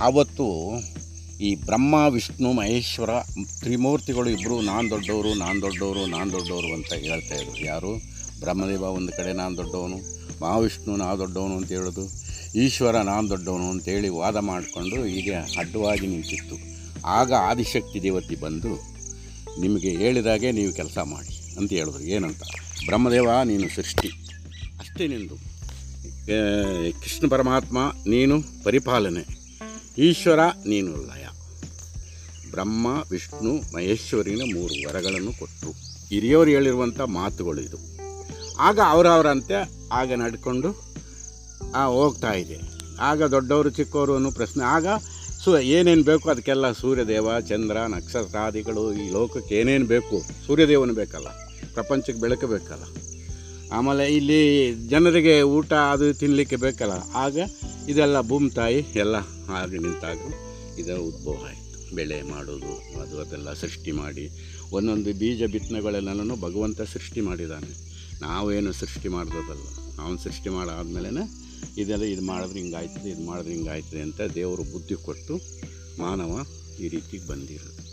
ಆವತ್ತು ಈ ಬ್ರಹ್ಮ, ವಿಷ್ಣು, ಮಹೇಶ್ವರ ತ್ರಿಮೂರ್ತಿಗಳು ಇಬ್ಬರು ನಾನು ದೊಡ್ಡವರು ನಾನು ದೊಡ್ಡವರು ನಾನು ದೊಡ್ಡವರು ಅಂತ ಹೇಳ್ತಾ ಇದ್ರು. ಯಾರು? ಬ್ರಹ್ಮದೇವ ಒಂದು ಕಡೆ ನಾನು ದೊಡ್ಡವನು, ಮಹಾವಿಷ್ಣು ನಾ ದೊಡ್ಡವನು ಅಂತ ಹೇಳೋದು, ಈಶ್ವರ ನಾನು ದೊಡ್ಡವನು ಅಂತೇಳಿ ವಾದ ಮಾಡಿಕೊಂಡು ಹೀಗೆ ಅಡ್ಡವಾಗಿ ನಿಂತಿತ್ತು. ಆಗ ಆದಿಶಕ್ತಿ ದೇವತೆ ಬಂದು, ನಿಮಗೆ ಹೇಳಿದಾಗೆ ನೀವು ಕೆಲಸ ಮಾಡಿ ಅಂತ ಹೇಳಿದ್ರು. ಏನಂತ? ಬ್ರಹ್ಮದೇವ, ನೀನು ಸೃಷ್ಟಿ. ಅಷ್ಟೇ ನಿಂದು. ಕೃಷ್ಣ ಪರಮಾತ್ಮ, ನೀನು ಪರಿಪಾಲನೆ. ಈಶ್ವರ ನೀನು ಲಯ. ಬ್ರಹ್ಮ, ವಿಷ್ಣು, ಮಹೇಶ್ವರಿನ ಮೂರು ವರಗಳನ್ನು ಕೊಟ್ಟರು. ಹಿರಿಯವರು ಹೇಳಿರುವಂಥ ಮಾತುಗಳು ಇದು. ಆಗ ಅವರವರಂತೆ ಆಗ ನಡ್ಕೊಂಡು ಹೋಗ್ತಾ ಇದೆ. ಆಗ ದೊಡ್ಡವರು, ಚಿಕ್ಕವರು ಅನ್ನೋ ಪ್ರಶ್ನೆ. ಆಗ ಸು, ಏನೇನು ಬೇಕು ಅದಕ್ಕೆಲ್ಲ ಸೂರ್ಯದೇವ, ಚಂದ್ರ, ನಕ್ಷತ್ರಾದಿಗಳು, ಈ ಲೋಕಕ್ಕೆ ಏನೇನು ಬೇಕು? ಸೂರ್ಯದೇವನು ಬೇಕಲ್ಲ. ಪ್ರಪಂಚಕ್ಕೆ ಬೆಳಕು ಬೇಕಲ್ಲ. ಆಮೇಲೆ ಇಲ್ಲಿ ಜನರಿಗೆ ಊಟ ಅದು ತಿನ್ನಲಿಕ್ಕೆ ಬೇಕಲ್ಲ. ಆಗ ಇದೆಲ್ಲ ಭೂಮಿ ತಾಯಿ, ಎಲ್ಲ ಹಾಗೆ ನಿಂತಾಗ ಇದರ ಉದ್ಭವ ಆಯಿತು. ಬೆಳೆ ಮಾಡೋದು ಅದು ಅದೆಲ್ಲ ಸೃಷ್ಟಿ ಮಾಡಿ, ಒಂದೊಂದು ಬೀಜ ಬಿತ್ತನೆಗಳೆಲ್ಲನೂ ಭಗವಂತ ಸೃಷ್ಟಿ ಮಾಡಿದ್ದಾನೆ. ನಾವೇನು ಸೃಷ್ಟಿ ಮಾಡೋದಲ್ಲ ಅವನು ಸೃಷ್ಟಿ ಮಾಡಾದ್ಮೇಲೆ ಇದೆಲ್ಲ ಇದು ಮಾಡಿದ್ರೆ ಹಿಂಗಾಯ್ತದೆ, ಇದು ಮಾಡಿದ್ರೆ ಹಿಂಗಾಯ್ತದೆ ಅಂತ ದೇವರು ಬುದ್ಧಿ ಕೊಟ್ಟು ಮಾನವ ಈ ರೀತಿಗೆ ಬಂದಿರೋದು.